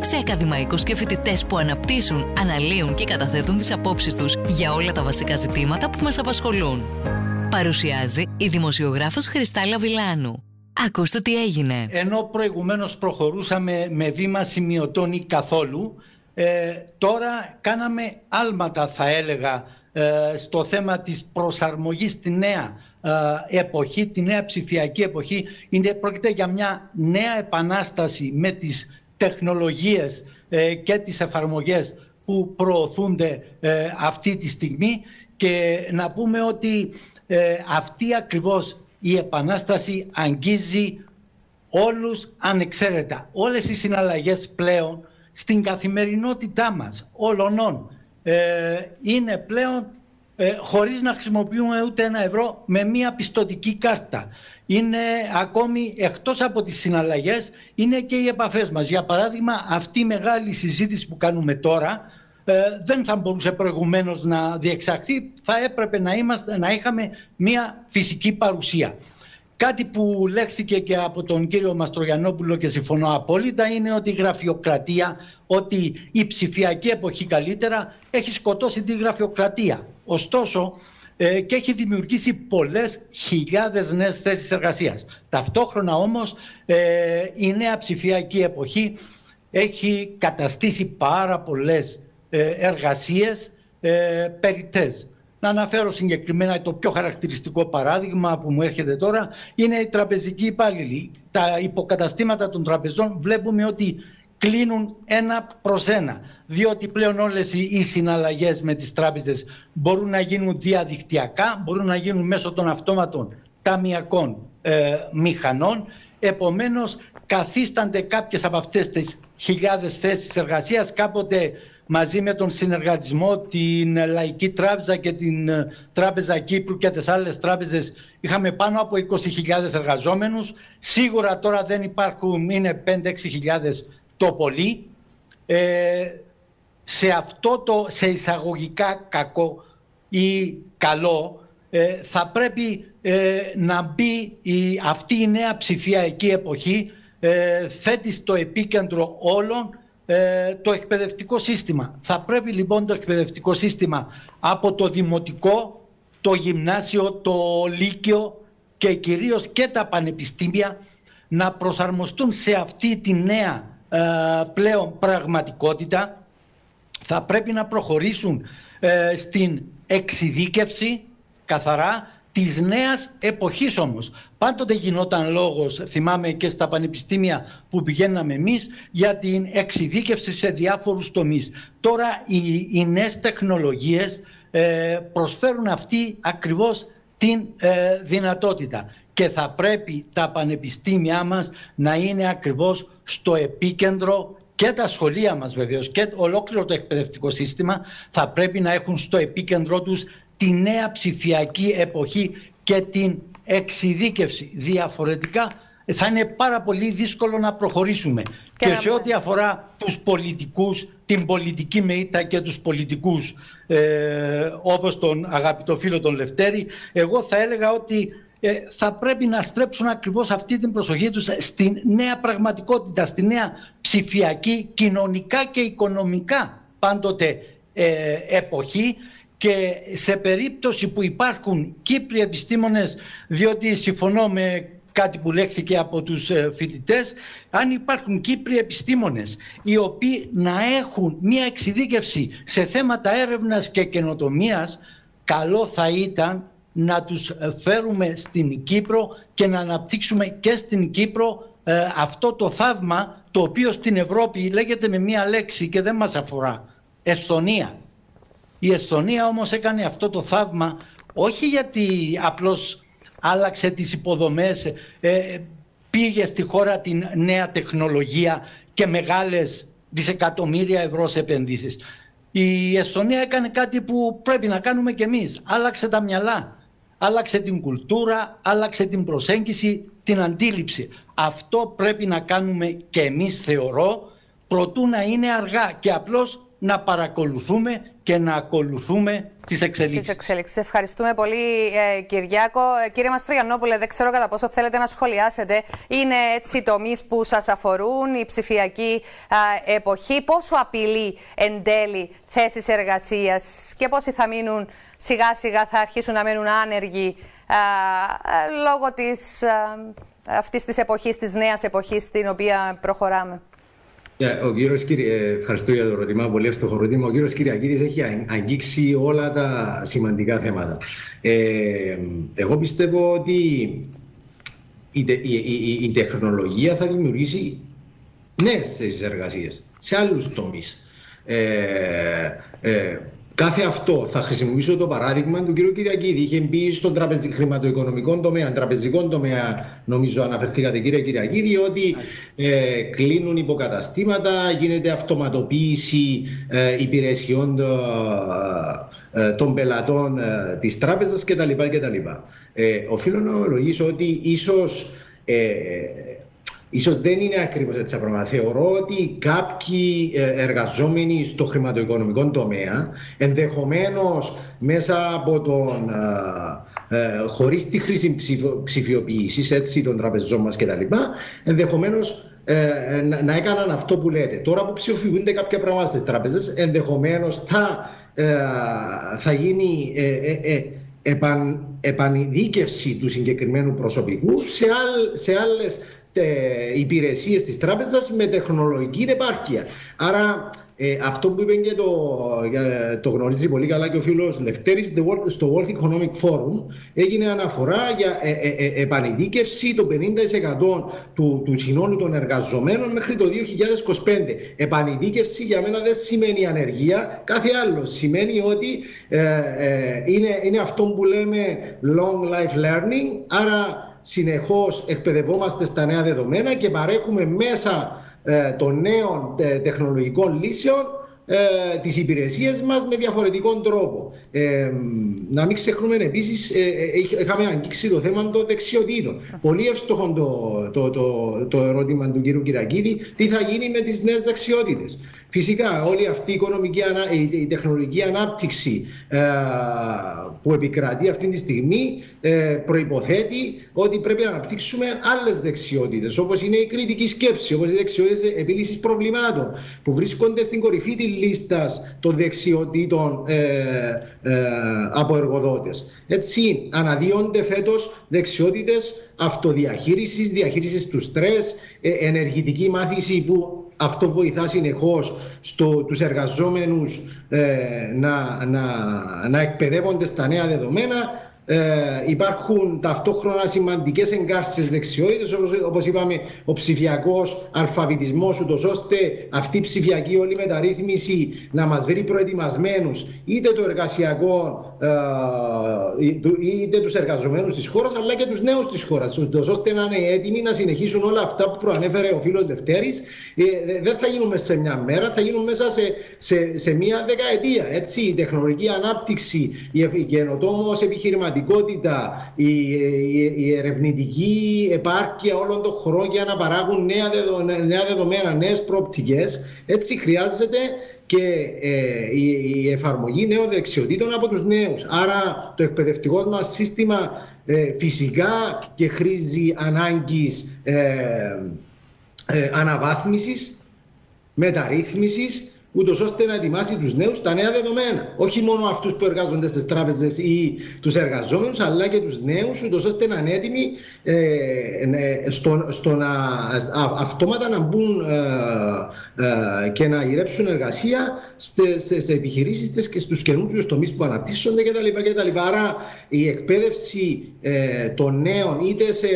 σε ακαδημαϊκούς και φοιτητές που αναπτύσσουν, αναλύουν και καταθέτουν τις απόψεις τους για όλα τα βασικά ζητήματα που μας απασχολούν. Παρουσιάζει η δημοσιογράφος Χριστάλα Βιλάνου. Ακούστε τι έγινε. Ενώ προηγουμένως προχωρούσαμε με βήμα σημειωτών ή καθόλου, ε, τώρα κάναμε άλματα θα έλεγα ε, στο θέμα της προσαρμογής στη νέα ε, εποχή, τη νέα ψηφιακή εποχή. Είναι, πρόκειται για μια νέα επανάσταση με τις τεχνολογίες και τις εφαρμογές που προωθούνται αυτή τη στιγμή και να πούμε ότι αυτή ακριβώς η Επανάσταση αγγίζει όλους ανεξαίρετα. Όλες οι συναλλαγές πλέον στην καθημερινότητά μας, όλων, ε, είναι πλέον ε, χωρίς να χρησιμοποιούμε ούτε ένα ευρώ με μία πιστοτική κάρτα. Είναι ακόμη εκτός από τις συναλλαγές, είναι και οι επαφές μας. Για παράδειγμα, αυτή η μεγάλη συζήτηση που κάνουμε τώρα, ε, δεν θα μπορούσε προηγουμένως να διεξαχθεί, θα έπρεπε να, είμαστε, να είχαμε μια φυσική παρουσία. Κάτι που λέχθηκε και από τον κύριο Μαστρογιανόπουλο και συμφωνώ απόλυτα είναι ότι η γραφειοκρατία, ότι η ψηφιακή εποχή καλύτερα έχει σκοτώσει τη γραφειοκρατία. Ωστόσο ε, και έχει δημιουργήσει πολλές χιλιάδες νέες θέσεις εργασίας. Ταυτόχρονα όμως ε, η νέα ψηφιακή εποχή έχει καταστήσει πάρα πολλές ε, εργασίες ε, περιττές. Να αναφέρω συγκεκριμένα το πιο χαρακτηριστικό παράδειγμα που μου έρχεται τώρα είναι οι τραπεζικοί υπάλληλοι. Τα υποκαταστήματα των τραπεζών βλέπουμε ότι κλείνουν ένα προς ένα διότι πλέον όλες οι συναλλαγές με τις τράπεζες μπορούν να γίνουν διαδικτυακά, μπορούν να γίνουν μέσω των αυτόματων ταμιακών ε, μηχανών επομένως καθίστανται κάποιες από αυτές τις χιλιάδες θέσεις εργασίας κάποτε μαζί με τον συνεργατισμό, την Λαϊκή Τράπεζα και την ε, Τράπεζα Κύπρου και τις άλλες τράπεζες είχαμε πάνω από 20.000 εργαζόμενους. Σίγουρα τώρα δεν υπάρχουν, είναι 5-6.000 το πολύ. Ε, σε αυτό το σε εισαγωγικά κακό ή καλό ε, θα πρέπει να μπει η, αυτή η νέα ψηφιακή εποχή θέτει στο επίκεντρο όλων ε, το εκπαιδευτικό σύστημα. Θα πρέπει λοιπόν το εκπαιδευτικό σύστημα από το δημοτικό, το γυμνάσιο, το λύκειο και κυρίως και τα πανεπιστήμια να προσαρμοστούν σε αυτή τη νέα ε, πλέον πραγματικότητα. Θα πρέπει να προχωρήσουν ε, στην εξειδίκευση καθαρά της νέας εποχής όμως. Πάντοτε γινόταν λόγος, θυμάμαι και στα πανεπιστήμια που πηγαίναμε εμείς, για την εξειδίκευση σε διάφορους τομείς. Τώρα οι, οι νέες τεχνολογίες ε, προσφέρουν αυτή ακριβώς την ε, δυνατότητα και θα πρέπει τα πανεπιστήμια μας να είναι ακριβώς στο επίκεντρο και τα σχολεία μας βεβαίως και ολόκληρο το εκπαιδευτικό σύστημα θα πρέπει να έχουν στο επίκεντρό τους τη νέα ψηφιακή εποχή και την εξειδίκευση. Διαφορετικά θα είναι πάρα πολύ δύσκολο να προχωρήσουμε. Και, σε ό,τι αφορά τους πολιτικούς, την πολιτική μεΐτα και τους πολιτικούς ε, όπως τον αγαπητό φίλο τον Λευτέρη, εγώ θα έλεγα ότι ε, θα πρέπει να στρέψουν ακριβώς αυτή την προσοχή τους στην νέα πραγματικότητα, στη νέα ψηφιακή, κοινωνικά και οικονομικά πάντοτε ε, εποχή και σε περίπτωση που υπάρχουν Κύπροι επιστήμονες, διότι συμφωνώ με κάτι που λέχθηκε από τους ε, φοιτητές, αν υπάρχουν Κύπροι επιστήμονες οι οποίοι να έχουν μια εξειδίκευση σε θέματα έρευνας και καινοτομίας, καλό θα ήταν να τους φέρουμε στην Κύπρο και να αναπτύξουμε και στην Κύπρο ε, αυτό το θαύμα το οποίο στην Ευρώπη λέγεται με μία λέξη και δεν μας αφορά. Εσθονία. Η Εσθονία όμως έκανε αυτό το θαύμα όχι γιατί απλώς άλλαξε τις υποδομές, ε, πήγε στη χώρα την νέα τεχνολογία και μεγάλες δισεκατομμύρια ευρώ σε επενδύσεις. Η Εστονία έκανε κάτι που πρέπει να κάνουμε κι εμείς. Άλλαξε τα μυαλά, άλλαξε την κουλτούρα, άλλαξε την προσέγγιση, την αντίληψη. Αυτό πρέπει να κάνουμε και εμείς θεωρώ, προτού να είναι αργά και απλώς να παρακολουθούμε και να ακολουθούμε τις εξελίξεις. Τις εξελίξεις. Ευχαριστούμε πολύ ε, Κυριάκο. Ε, κύριε Μαστρογιαννόπουλε, δεν ξέρω κατά πόσο θέλετε να σχολιάσετε. Είναι έτσι τομείς που σας αφορούν, η ψηφιακή εποχή. Πόσο απειλεί εν τέλει θέσεις εργασίας και πόσοι θα μείνουν σιγά σιγά θα αρχίσουν να μένουν άνεργοι λόγω της, αυτής της εποχής, της νέας εποχής στην οποία προχωράμε. Ο κύριος, ε, ευχαριστώ για το ερώτημα, πολύ εύστοχο ερώτημα. Ο κύριος Κυριακίδης έχει αγγίξει όλα τα σημαντικά θέματα. Ε, εγώ πιστεύω ότι η, η, η, τεχνολογία θα δημιουργήσει νέες θέσεις εργασίας σε άλλους τομείς. Ε, ε, Κάθε αυτό θα χρησιμοποιήσω το παράδειγμα του κ. Κυριακίδη. Είχε μπει στον τραπεζι... χρηματοοικονομικό τομέα, τραπεζικό τομέα, νομίζω αναφερθήκατε κύριε Κυριακίδη, ότι ε, κλείνουν υποκαταστήματα, γίνεται αυτοματοποίηση ε, υπηρεσιών ε, ε, των πελατών ε, της τράπεζας κτλ. κτλ. Ε, οφείλω να ομολογήσω ότι ίσως Ίσως δεν είναι ακριβώς έτσι τα πράγματα. Θεωρώ ότι κάποιοι ε, εργαζόμενοι στο χρηματοοικονομικό τομέα, ενδεχομένως μέσα από τον... Ε, ε χωρίς τη χρήση ψηφιοποίησης έτσι, των τραπεζών μας κτλ. Ενδεχομένως ε, να, να, έκαναν αυτό που λέτε. Τώρα που ψηφιοποιούνται κάποια πράγματα στις τράπεζες, ενδεχομένως θα, ε, θα γίνει επαν, επανειδίκευση του συγκεκριμένου προσωπικού σε, άλλ, σε άλλες υπηρεσίες της τράπεζας με τεχνολογική επάρκεια. Άρα ε, αυτό που είπε και το, το γνωρίζει πολύ καλά και ο φίλος Λευτέρης στο World Economic Forum έγινε αναφορά για ε, ε, ε επανειδίκευση το 50% του, του συνόλου των εργαζομένων μέχρι το 2025. Επανειδίκευση για μένα δεν σημαίνει ανεργία, κάθε άλλο σημαίνει ότι είναι, είναι αυτό που λέμε long life learning, άρα συνεχώς εκπαιδευόμαστε στα νέα δεδομένα και παρέχουμε μέσα ε, των νέων ε, τεχνολογικών λύσεων ε, τις υπηρεσίες μας με διαφορετικό τρόπο. Ε, να μην ξεχνούμε επίσης, ε, ε είχαμε αγγίξει το θέμα των δεξιοτήτων. Πολύ εύστοχο το, το, το, το ερώτημα του κ. Κυρακίδη, τι θα γίνει με τις νέες δεξιότητες. Φυσικά όλη αυτή η, οικονομική, η τεχνολογική ανάπτυξη ε, που επικρατεί αυτή τη στιγμή ε, προϋποθέτει ότι πρέπει να αναπτύξουμε άλλες δεξιότητες όπως είναι η κριτική σκέψη, όπως οι δεξιότητες επίλυσης προβλημάτων που βρίσκονται στην κορυφή της λίστας των δεξιοτήτων ε, ε, από εργοδότες. Έτσι αναδύονται φέτος δεξιότητες αυτοδιαχείρισης, διαχείρισης του στρες, ε, ενεργητική μάθηση που αυτό βοηθά συνεχώς στο, τους εργαζόμενους ε, να, να, να εκπαιδεύονται στα νέα δεδομένα. Ε, υπάρχουν ταυτόχρονα σημαντικές εγκάρσεις δεξιότητες, όπως είπαμε, ο ψηφιακός αλφαβητισμός, ούτως ώστε αυτή η ψηφιακή όλη μεταρρύθμιση να μας βρει προετοιμασμένους είτε το εργασιακό, ε, είτε τους εργαζομένους της χώρας, αλλά και τους νέους της χώρας, ούτως ώστε να είναι έτοιμοι να συνεχίσουν όλα αυτά που προανέφερε ο φίλος Δευτέρης. Ε, δεν θα γίνουν μέσα σε μια μέρα, θα γίνουν μέσα σε, σε, σε μια δεκαετία. Έτσι, η τεχνολογική ανάπτυξη, η καινοτόμος επιχειρηματική πραγματικότητα, η, η, η, ερευνητική επάρκεια όλων των χωρών για να παράγουν νέα, δεδομένα, νέα δεδομένα, νέες προοπτικές. Έτσι χρειάζεται και ε, η, η, εφαρμογή νέων δεξιοτήτων από τους νέους. Άρα το εκπαιδευτικό μας σύστημα ε, φυσικά και χρήζει ανάγκης ε, ε, αναβάθμισης, μεταρρύθμισης ούτως ώστε να ετοιμάσει τους νέους τα νέα δεδομένα. Όχι μόνο αυτούς που εργάζονται στις τράπεζες ή τους εργαζόμενους, αλλά και τους νέους, ούτως ώστε να είναι έτοιμοι ε, ε, στο, στο να αυτόματα να μπουν ε, ε, και να γυρέψουν εργασία στι επιχειρήσεις και στους καινούριους τομείς που αναπτύσσονται κτλ. Άρα η εκπαίδευση των νέων είτε σε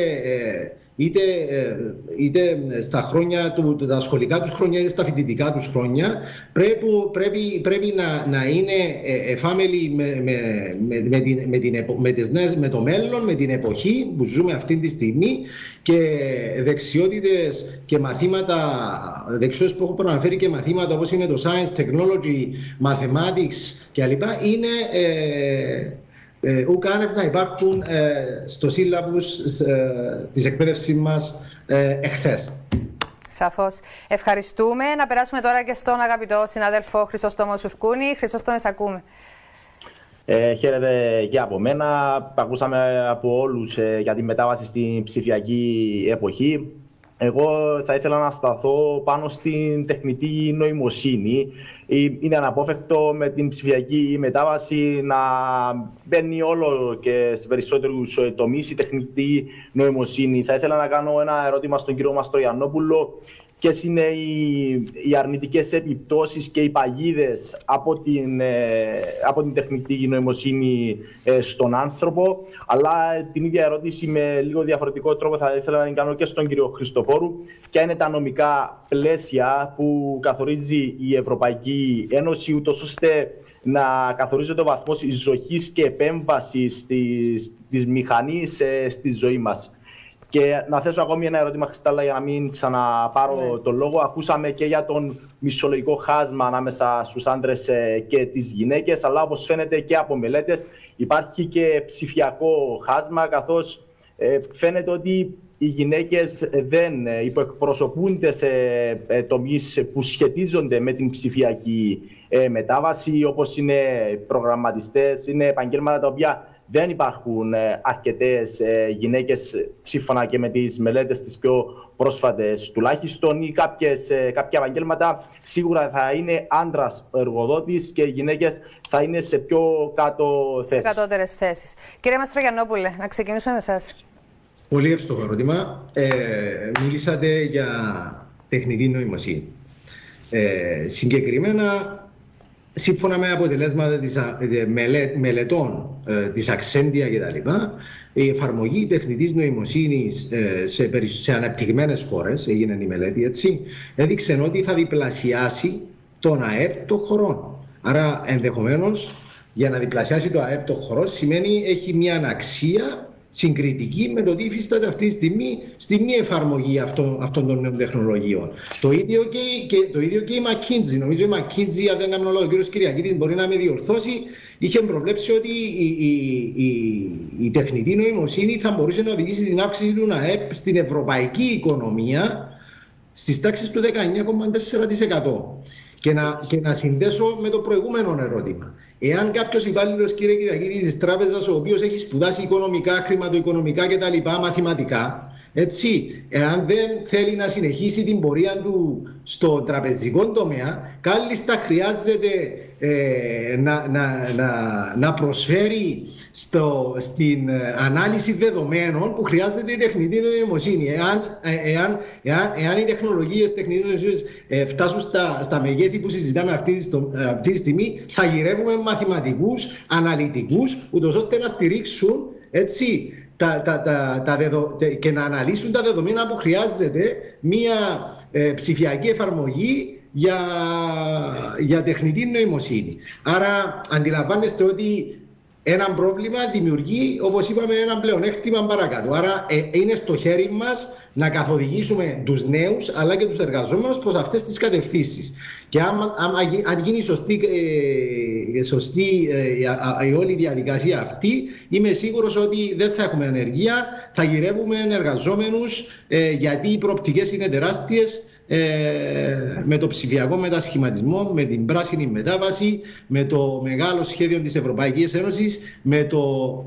είτε, ε, είτε στα χρόνια του, τα σχολικά τους χρόνια είτε στα φοιτητικά τους χρόνια πρέπει, πρέπει, πρέπει να, να είναι εφάμελοι με, με, με, με, την, με, την, με, τις νέες, με το μέλλον, με την εποχή που ζούμε αυτή τη στιγμή και δεξιότητες και μαθήματα, δεξιότητες που έχω προαναφέρει και μαθήματα όπως είναι το Science, Technology, Mathematics κλπ. είναι ε, ε, ουκάνευ να υπάρχουν ε, στο σύλλαβους ε, της εκπαίδευσής μας ε, εχθές. Σαφώς. Ευχαριστούμε. Να περάσουμε τώρα και στον αγαπητό συνάδελφο Χρυσόστομο Σουφκούνη. Χρυσόστομο, ακούμε. Ε, χαίρετε και από μένα. Ακούσαμε από όλους ε, για τη μετάβαση στην ψηφιακή εποχή. Εγώ θα ήθελα να σταθώ πάνω στην τεχνητή νοημοσύνη. Ε, είναι αναπόφευκτο με την ψηφιακή μετάβαση να μπαίνει όλο και σε περισσότερους τομείς η τεχνητή νοημοσύνη. Θα ήθελα να κάνω ένα ερώτημα στον κύριο Μαστρογιαννόπουλο ποιες είναι οι, οι αρνητικές επιπτώσεις και οι παγίδες από την, ε, από την τεχνητή νοημοσύνη ε, στον άνθρωπο. Αλλά την ίδια ερώτηση με λίγο διαφορετικό τρόπο θα ήθελα να την κάνω και στον κύριο Χριστοφόρου. Ποια είναι τα νομικά πλαίσια που καθορίζει η Ευρωπαϊκή Ένωση, ούτως ώστε να καθορίζεται ο βαθμός εισρωχής και επέμβασης της, της μηχανής ε, στη ζωή μας; Και να θέσω ακόμη ένα ερώτημα, Χριστάλλα, για να μην ξαναπάρω ναι. τον λόγο. Ακούσαμε και για τον μισολογικό χάσμα ανάμεσα στους άντρες ε, και τις γυναίκες, αλλά όπως φαίνεται και από μελέτες, υπάρχει και ψηφιακό χάσμα, καθώς ε, φαίνεται ότι οι γυναίκες δεν ε, υποεκπροσωπούνται σε τομείς που σχετίζονται με την ψηφιακή μετάβαση, όπως είναι προγραμματιστές, είναι επαγγέλματα τα οποία δεν υπάρχουν ε, αρκετές ε, γυναίκες, σύμφωνα και με τις μελέτες τις πιο πρόσφατες τουλάχιστον, ή κάποιες, ε, κάποια επαγγέλματα σίγουρα θα είναι άντρας εργοδότης και οι γυναίκες θα είναι σε πιο κάτω θέσεις. Σε κατώτερες θέσεις. Κύριε Μαστρογιανόπουλε, να ξεκινήσουμε με εσά. Πολύ εύστοχο ερώτημα. Ε, μιλήσατε για τεχνητή νοημοσύνη. Ε, συγκεκριμένα σύμφωνα με αποτελέσματα της, μελε, μελετών ε, της Αξέντια κτλ. Η εφαρμογή τεχνητής νοημοσύνης ε, σε, σε αναπτυγμένες χώρες, έγινε η μελέτη έτσι, έδειξε ότι θα διπλασιάσει τον ΑΕΠ των χωρών. Άρα ενδεχομένως για να διπλασιάσει το ΑΕΠ των χωρών σημαίνει έχει μια αναξία συγκριτική με το τι υφίσταται αυτή τη στιγμή στη μη εφαρμογή αυτών, αυτών των νέων τεχνολογιών. Το ίδιο και, και, το ίδιο και η McKinsey. Νομίζω η McKinsey, αν δεν κάνω λόγο, ο κ. Κυριακίδη μπορεί να με διορθώσει, είχε προβλέψει ότι η, η, η, η τεχνητή νοημοσύνη θα μπορούσε να οδηγήσει την αύξηση του ΝΑΕΠ στην ευρωπαϊκή οικονομία στις τάξεις του 19,4%. Και να, και να συνδέσω με το προηγούμενο ερώτημα. Εάν κάποιος υπάλληλος, κύριε Κυριακίδη, της τράπεζας, ο οποίος έχει σπουδάσει οικονομικά, χρηματοοικονομικά κτλ., μαθηματικά, έτσι, εάν δεν θέλει να συνεχίσει την πορεία του στο τραπεζικό τομέα, κάλλιστα χρειάζεται ε, να, να, να, να προσφέρει στο, στην ε, ανάλυση δεδομένων που χρειάζεται η τεχνητή νοημοσύνη. Εάν, ε, εάν, εάν, εάν οι τεχνολογίες τεχνητής νοημοσύνης ε, φτάσουν στα, στα μεγέθη που συζητάμε αυτή, αυτή τη στιγμή, θα γυρεύουμε μαθηματικούς, αναλυτικούς, ούτως ώστε να στηρίξουν έτσι, τα, τα, τα, τα δεδο... και να αναλύσουν τα δεδομένα που χρειάζεται μια ε, ψηφιακή εφαρμογή για, για τεχνητή νοημοσύνη. Άρα αντιλαμβάνεστε ότι ένα πρόβλημα δημιουργεί, όπως είπαμε, ένα πλεονέκτημα παρακάτω. Άρα ε, είναι στο χέρι μας να καθοδηγήσουμε τους νέους αλλά και τους εργαζόμενους προς αυτές τις κατευθύνσεις. Και αν, αν, γίνει σωστή, ε, σωστή ε, η όλη διαδικασία αυτή, είμαι σίγουρος ότι δεν θα έχουμε ενεργεία, θα γυρεύουμε εργαζόμενους ε, γιατί οι προοπτικές είναι τεράστιες ε, με το ψηφιακό μετασχηματισμό, με την πράσινη μετάβαση, με το μεγάλο σχέδιο της Ευρωπαϊκής Ένωσης, με το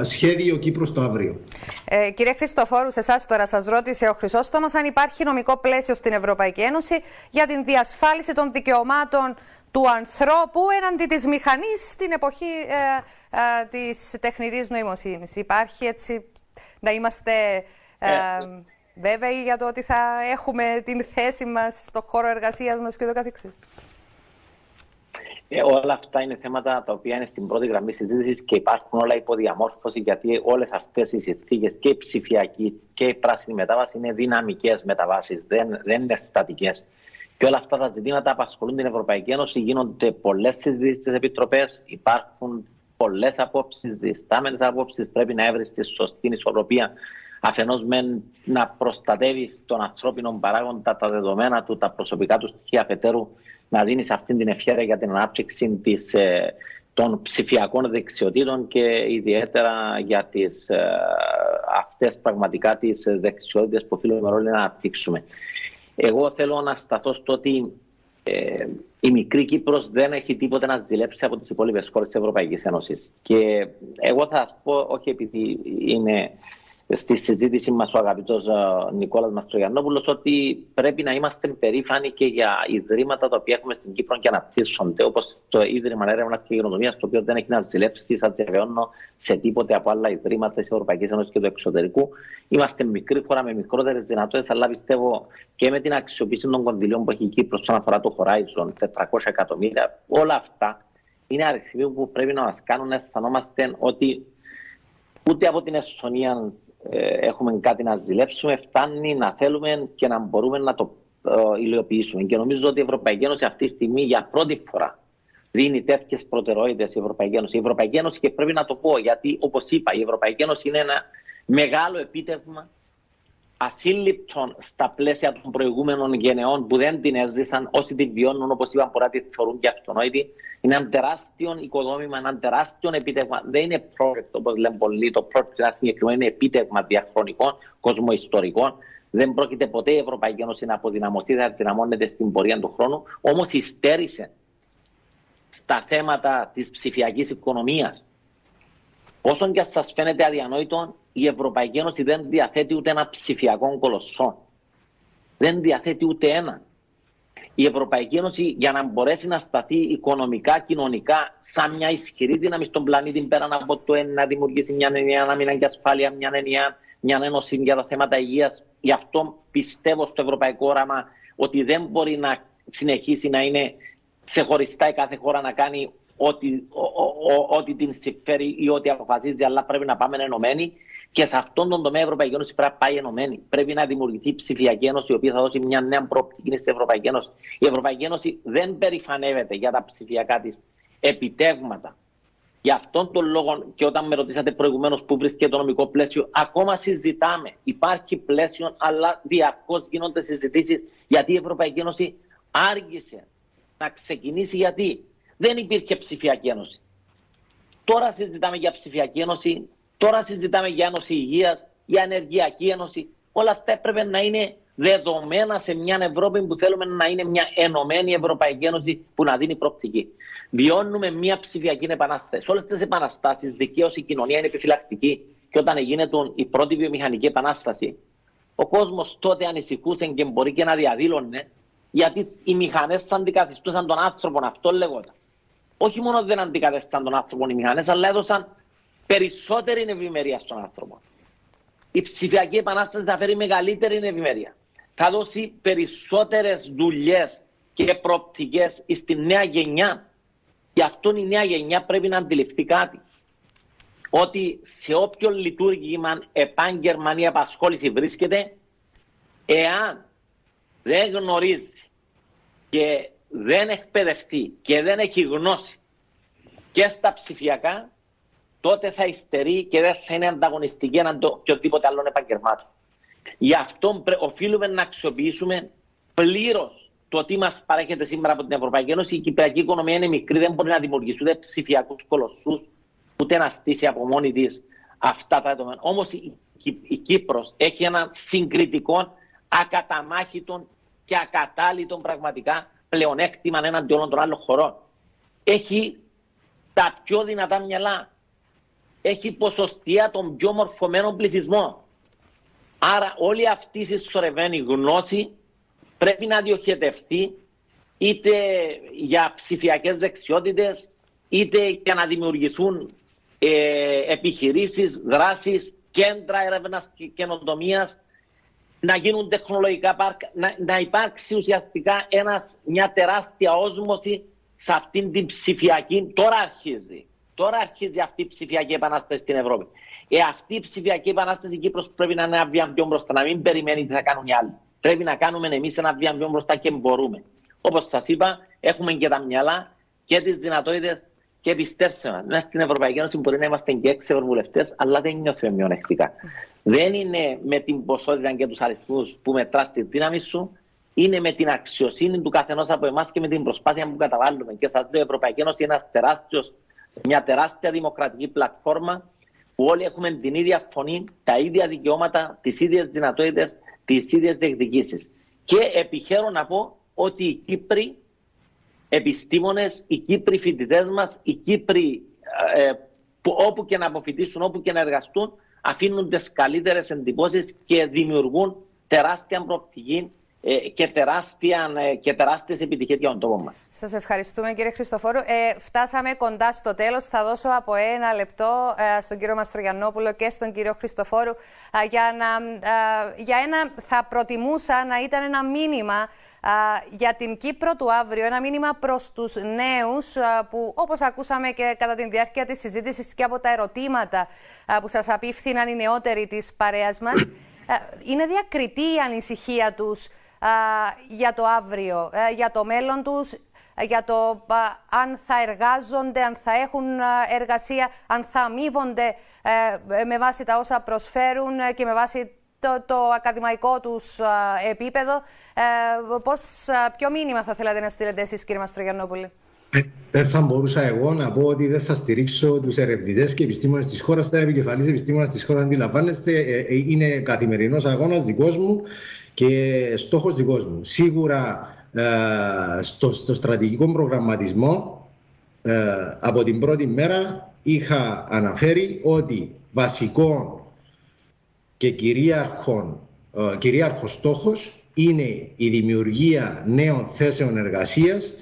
ε, σχέδιο Κύπρος το αύριο. Ε, κύριε Χριστοφόρου, σε εσάς τώρα σας ρώτησε ο Χρυσόστομας αν υπάρχει νομικό πλαίσιο στην Ευρωπαϊκή Ένωση για την διασφάλιση των δικαιωμάτων του ανθρώπου έναντι της μηχανής στην εποχή ε, ε, της τεχνητής νοημοσύνης. Υπάρχει έτσι να είμαστε... Ε, βέβαιοι για το ότι θα έχουμε την θέση μας στο χώρο εργασίας μας και το καθεξής. Ε, όλα αυτά είναι θέματα τα οποία είναι στην πρώτη γραμμή συζήτησης και υπάρχουν όλα υποδιαμόρφωση γιατί όλες αυτές οι συνθήκες και η ψηφιακή και η πράσινη μετάβαση είναι δυναμικές μεταβάσεις, δεν, δεν είναι στατικέ. Και όλα αυτά τα ζητήματα απασχολούν την Ευρωπαϊκή Ένωση. Γίνονται πολλές συζητήσεις στι επιτροπέ, υπάρχουν πολλές απόψεις, διστάμενες απόψεις. Πρέπει να έβρεις τη σωστή ισορροπία αφενός με να προστατεύεις τον ανθρώπινο παράγοντα, τα δεδομένα του, τα προσωπικά του στοιχεία, αφετέρου να δίνεις αυτή την ευχαίρεια για την ανάπτυξη της, ε, των ψηφιακών δεξιοτήτων και ιδιαίτερα για τις, ε, αυτές πραγματικά τις δεξιότητες που οφείλουμε όλοι να αναπτύξουμε. Εγώ θέλω να σταθώ στο ότι ε, η μικρή Κύπρος δεν έχει τίποτα να ζηλέψει από τις υπόλοιπες χώρες της Ευρωπαϊκής Ένωσης. Και εγώ θα σας πω, όχι επειδή είναι στη συζήτηση μας ο αγαπητός ε, Νικόλας Μαστρογιανόπουλο ότι πρέπει να είμαστε περήφανοι και για ιδρύματα τα οποία έχουμε στην Κύπρο και αναπτύσσονται, όπως το Ίδρυμα Έρευνας και Γενοτομία, το οποίο δεν έχει να ζηλέψει, σα διαβεβαιώνω, σε τίποτε από άλλα ιδρύματα της Ευρωπαϊκής Ένωσης και του εξωτερικού. Είμαστε μικρή χώρα με μικρότερες δυνατότητες, αλλά πιστεύω και με την αξιοποίηση των κονδυλίων που έχει η Κύπρος όσον αφορά το Horizon, 400 εκατομμύρια, όλα αυτά είναι αριθμοί που πρέπει να μας κάνουν να αισθανόμαστε ότι ούτε από την Εστονία ε, έχουμε κάτι να ζηλέψουμε, φτάνει να θέλουμε και να μπορούμε να το ε, υλοποιήσουμε. Και νομίζω ότι η Ευρωπαϊκή Ένωση αυτή τη στιγμή για πρώτη φορά δίνει τέτοιες προτεραιότητες η Ευρωπαϊκή Ένωση. Η Ευρωπαϊκή Ένωση, και πρέπει να το πω, γιατί όπως είπα, η Ευρωπαϊκή Ένωση είναι ένα μεγάλο επίτευγμα ασύλληπτων στα πλαίσια των προηγούμενων γενεών που δεν την έζησαν, όσοι την βιώνουν, όπως είπαν, μπορεί να τη θεωρούν και αυτονόητη. Είναι ένα τεράστιο οικοδόμημα, ένα τεράστιο επίτευγμα. Δεν είναι project, όπως λένε πολλοί, το project συγκεκριμένο είναι επίτευγμα διαχρονικών, κοσμοϊστορικών. Δεν πρόκειται ποτέ η Ευρωπαϊκή Ένωση να αποδυναμωθεί, θα δυναμώνεται στην πορεία του χρόνου. Όμως υστέρησε στα θέματα της ψηφιακής οικονομίας. Όσον και σας φαίνεται αδιανόητο, η Ευρωπαϊκή Ένωση δεν διαθέτει ούτε ένα ψηφιακό κολοσσό. Δεν διαθέτει ούτε ένα. Η Ευρωπαϊκή Ένωση για να μπορέσει να σταθεί οικονομικά, κοινωνικά, σαν μια ισχυρή δύναμη στον πλανήτη πέραν από το να δημιουργήσει μια ενιαία άμυνα και ασφάλεια, μια ενιαία μια ένωση για τα θέματα υγείας. Γι' αυτό πιστεύω στο ευρωπαϊκό όραμα ότι δεν μπορεί να συνεχίσει να είναι ξεχωριστά η κάθε χώρα να κάνει ό,τι, ό,τι την συμφέρει ή ό,τι αποφασίζει, αλλά πρέπει να πάμε ενωμένοι και σε αυτόν τον τομέα η Ευρωπαϊκή Ένωση πρέπει να πάει ενωμένη. Πρέπει να δημιουργηθεί η ψηφιακή ένωση, η οποία θα δώσει μια νέα προοπτική στην Ευρωπαϊκή Ένωση. Η Ευρωπαϊκή Ένωση δεν περηφανεύεται για τα ψηφιακά της επιτεύγματα. Γι' αυτόν τον λόγο, και όταν με ρωτήσατε προηγουμένως πού βρίσκεται το νομικό πλαίσιο, ακόμα συζητάμε. Υπάρχει πλαίσιο, αλλά διαρκώς γίνονται συζητήσεις γιατί η Ευρωπαϊκή Ένωση άργησε να ξεκινήσει. Γιατί δεν υπήρχε ψηφιακή ένωση. Τώρα συζητάμε για ψηφιακή ένωση Τώρα συζητάμε για ένωση υγείας, για ενεργειακή ένωση. Όλα αυτά έπρεπε να είναι δεδομένα σε μια Ευρώπη που θέλουμε να είναι μια ενωμένη Ευρωπαϊκή Ένωση που να δίνει προοπτική. Βιώνουμε μια ψηφιακή επανάσταση. Σε όλες τις επαναστάσεις, δικαίω η κοινωνία είναι επιφυλακτική. Και όταν γίνεται η πρώτη βιομηχανική επανάσταση, ο κόσμος τότε ανησυχούσε και μπορεί και να διαδήλωνε γιατί οι μηχανές αντικαθιστούσαν τον άνθρωπο. Αυτό λέγονταν. Όχι μόνο δεν αντικαθιστούσαν τον άνθρωπο οι μηχανές, αλλά έδωσαν περισσότερη ευημερία στον άνθρωπο. Η ψηφιακή επανάσταση θα φέρει μεγαλύτερη ευημερία. Θα δώσει περισσότερες δουλειές και προοπτικές στη νέα γενιά. Γι' αυτό η νέα γενιά πρέπει να αντιληφθεί κάτι. Ότι σε όποιο λειτουργήμα, επάγγελμα ή απασχόληση βρίσκεται, εάν δεν γνωρίζει και δεν εκπαιδευτεί και δεν έχει γνώση και στα ψηφιακά, τότε θα υστερεί και δεν θα είναι ανταγωνιστική έναν το οποιοδήποτε άλλον επαγγελμάτων. Γι' αυτό οφείλουμε να αξιοποιήσουμε πλήρως το τι μας παρέχεται σήμερα από την Ευρωπαϊκή Ένωση. Η κυπριακή οικονομία είναι μικρή, δεν μπορεί να δημιουργήσει ούτε ψηφιακούς κολοσσούς, ούτε να στήσει από μόνη της αυτά τα δεδομένα. Όμως η, η, η Κύπρος έχει ένα συγκριτικό, ακαταμάχητο και ακατάλητο πραγματικά πλεονέκτημα έναντι όλων των άλλων χωρών. Έχει τα πιο δυνατά μυαλά έχει ποσοστία των πιο μορφωμένων πληθυσμών. Άρα όλη αυτή η συσσωρευμένη γνώση πρέπει να διοχετευτεί είτε για ψηφιακές δεξιότητες, είτε για να δημιουργηθούν ε, επιχειρήσεις, δράσεις, κέντρα έρευνας και καινοτομίας, να γίνουν τεχνολογικά πάρκα, να, να υπάρξει ουσιαστικά ένας, μια τεράστια όσμωση σε αυτήν την ψηφιακή, τώρα αρχίζει. Τώρα αρχίζει αυτή η ψηφιακή επανάσταση στην Ευρώπη. Ε, αυτή η ψηφιακή επανάσταση η Κύπρος πρέπει να είναι ένα βήμα πιο μπροστά, να μην περιμένει τι θα κάνουν οι άλλοι. Πρέπει να κάνουμε εμείς ένα βήμα πιο μπροστά και μπορούμε. Όπως σας είπα, έχουμε και τα μυαλά και τις δυνατότητες και πιστέψτε μας. Μέσα στην Ευρωπαϊκή Ένωση μπορεί να είμαστε και έξι ευρωβουλευτές, αλλά δεν νιώθουμε μειονεκτικά. Δεν είναι με την ποσότητα και τους αριθμούς που μετράς τη δύναμη σου, είναι με την αξιοσύνη του καθενός από εμάς και με την προσπάθεια που καταβάλουμε. Και σας λέω, η Ευρωπαϊκή Ένωση είναι μια τεράστια δημοκρατική πλατφόρμα που όλοι έχουμε την ίδια φωνή, τα ίδια δικαιώματα, τις ίδιες δυνατότητες, τις ίδιες διεκδικήσεις. Και επιχαίρω να πω ότι οι Κύπροι επιστήμονες, οι Κύπροι φοιτητές μας, οι Κύπροι ε, που όπου και να αποφοιτήσουν, όπου και να εργαστούν, αφήνουν τις καλύτερες εντυπώσεις και δημιουργούν τεράστια προοπτική ε, και, τεράστια, ε, και τεράστιες επιτυχίες για τον τόπο μας. Σας ευχαριστούμε κύριε Χριστοφόρου. Ε, φτάσαμε κοντά στο τέλος. Θα δώσω από ένα λεπτό ε, στον κύριο Μαστρογιαννόπουλο και στον κύριο Χριστοφόρου ε, για, να, για ένα, θα προτιμούσα να ήταν ένα μήνυμα για την Κύπρο του αύριο, ένα μήνυμα προς τους νέους που όπως ακούσαμε και κατά τη διάρκεια της συζήτησης και από τα ερωτήματα που σας απίφθηναν οι νεότεροι της παρέας μας, είναι διακριτή η ανησυχία τους για το αύριο, ε, για το μέλλον τους, ε, για το αν θα εργάζονται, αν θα έχουν εργασία, αν θα αμείβονται ε, με βάση τα όσα προσφέρουν και με βάση το, το ακαδημαϊκό τους επίπεδο. Πώς, ποιο μήνυμα θα θέλατε να στείλετε εσείς κύριε Μαστρογιαννόπουλη; Δεν θα μπορούσα εγώ να πω ότι δεν θα στηρίξω τους ερευνητές και επιστήμονες της χώρας. Τα επικεφαλής επιστήμονες της χώρας, αντιλαμβάνεστε, είναι καθημερινός αγώνας δικός μου και στόχος δικός μου. Σίγουρα ε, στο, στο στρατηγικό προγραμματισμό ε, από την πρώτη μέρα είχα αναφέρει ότι βασικό και κυρίαρχο, ε, κυρίαρχος στόχος είναι η δημιουργία νέων θέσεων εργασίας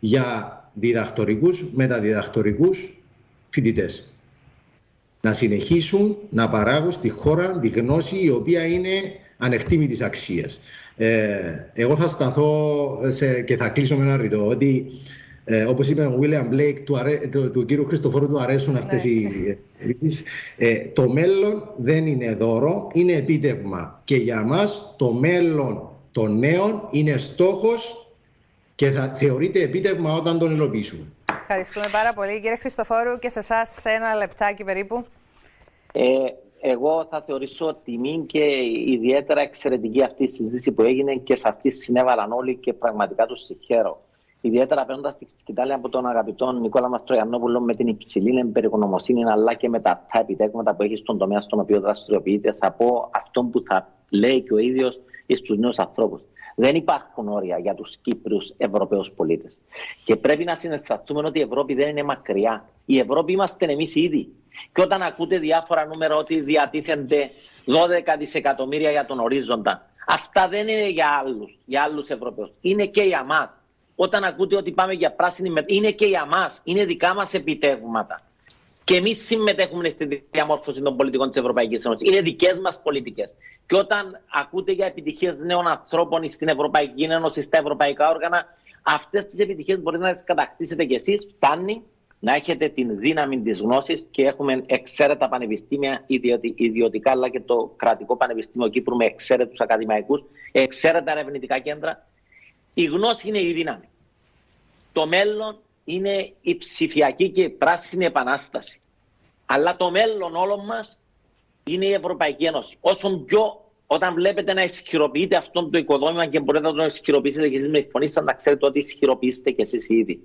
για διδακτορικούς, μεταδιδακτορικούς φοιτητές. Να συνεχίσουν να παράγουν στη χώρα τη γνώση η οποία είναι ανεκτήμητης αξίας. Ε, εγώ θα σταθώ σε, και θα κλείσω με ένα ρητό ότι ε, όπως είπε ο William Blake, του, αρέ, του, του κύριου Χριστοφόρου του αρέσουν αυτές ναι. οι ε, το μέλλον δεν είναι δώρο, είναι επίτευγμα. Και για μας το μέλλον των νέων είναι στόχος και θα θεωρείται επίτευγμα όταν τον υλοποιήσουμε. Ευχαριστούμε πάρα πολύ κύριε Χριστοφόρου και σε εσάς ένα λεπτάκι περίπου. Ε, εγώ θα θεωρήσω τιμή και ιδιαίτερα εξαιρετική αυτή η συζήτηση που έγινε και σε αυτή συνέβαλαν όλοι και πραγματικά τους συγχαίρω. Ιδιαίτερα παίρνοντα τη σκητάλη από τον αγαπητό Νικόλα Μαστρογιανόπουλο με την υψηλή εμπεριγνωμοσύνη αλλά και με τα επιτέγματα που έχει στον τομέα στον οποίο δραστηριοποιείται, θα πω αυτό που θα λέει και ο ίδιος στου νέους ανθρώπους. Δεν υπάρχουν όρια για τους Κύπριους Ευρωπαίους πολίτες. Και πρέπει να συναισθανθούμε ότι η Ευρώπη δεν είναι μακριά. Η Ευρώπη είμαστε εμείς ήδη. Και όταν ακούτε διάφορα νούμερα ότι διατίθενται 12 δισεκατομμύρια για τον ορίζοντα, αυτά δεν είναι για άλλους για άλλους Ευρωπαίους. Είναι και για μας. Όταν ακούτε ότι πάμε για πράσινη μετάβαση, είναι και για μας. Είναι δικά μας επιτεύγματα. Και εμείς συμμετέχουμε στη διαμόρφωση των πολιτικών της Ευρωπαϊκής Ένωσης. Είναι δικές μας πολιτικές. Και όταν ακούτε για επιτυχίες νέων ανθρώπων στην Ευρωπαϊκή Ένωση, στα ευρωπαϊκά όργανα, αυτές τις επιτυχίες μπορείτε να τις κατακτήσετε κι εσείς. Φτάνει να έχετε την δύναμη της γνώσης και έχουμε εξαίρετα πανεπιστήμια, ιδιωτικά αλλά και το κρατικό πανεπιστήμιο Κύπρου με εξαίρετους ακαδημαϊκούς, εξαίρετα ερευνητικά κέντρα. Η γνώση είναι η δύναμη. Το μέλλον είναι η ψηφιακή και η πράσινη επανάσταση. Αλλά το μέλλον όλων μας είναι η Ευρωπαϊκή Ένωση. Όσο πιο όταν βλέπετε να ισχυροποιείτε αυτό το οικοδόμημα και μπορείτε να το ισχυροποιήσετε και εσείς με φωνή σας, να ξέρετε ότι ισχυροποιήσετε και εσείς ήδη.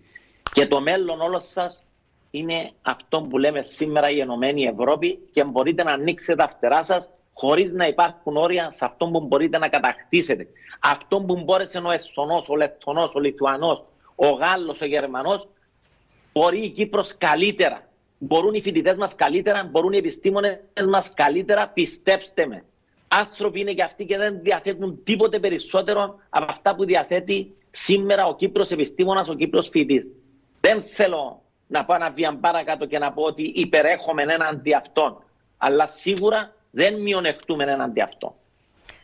Και το μέλλον όλος σας είναι αυτό που λέμε σήμερα η Ενωμένη Ευρώπη και μπορείτε να ανοίξετε τα φτερά σας χωρίς να υπάρχουν όρια σε αυτό που μπορείτε να κατακτήσετε. Αυτό που μπόρεσε ο Εσθονός, ο Λεπτονό, ο Λιθουανός, ο Γάλλος, ο Γερμανός, μπορεί η Κύπρος καλύτερα. Μπορούν οι φοιτητές μας καλύτερα, μπορούν οι επιστήμονες μας καλύτερα, πιστέψτε με. Άνθρωποι είναι και αυτοί και δεν διαθέτουν τίποτε περισσότερο από αυτά που διαθέτει σήμερα ο Κύπρος επιστήμονας, ο Κύπρος φοιτητής. Δεν θέλω να πάω ένα βήμα παρακάτω και να πω ότι υπερέχομαι έναντι αυτών. Αλλά σίγουρα δεν μειονεκτούμε έναντι αυτών.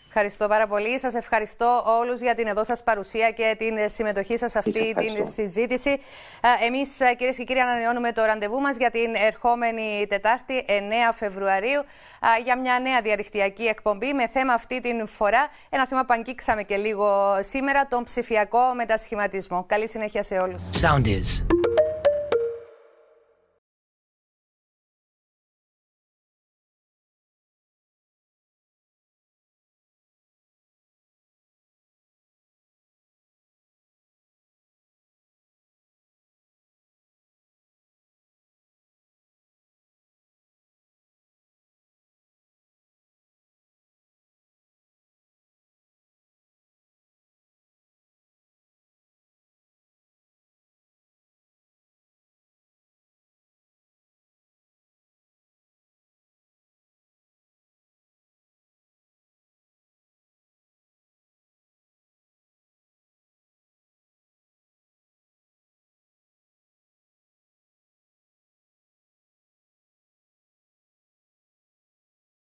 Ευχαριστώ πάρα πολύ. Σας ευχαριστώ όλους για την εδώ σας παρουσία και την συμμετοχή σας σε αυτή την συζήτηση. Εμείς κυρίες και κύριοι ανανεώνουμε το ραντεβού μας για την ερχόμενη Τετάρτη 9 Φεβρουαρίου για μια νέα διαδικτυακή εκπομπή με θέμα αυτή την φορά ένα θέμα που αγγίξαμε και λίγο σήμερα, τον ψηφιακό μετασχηματισμό. Καλή συνέχεια σε όλους. Sound is.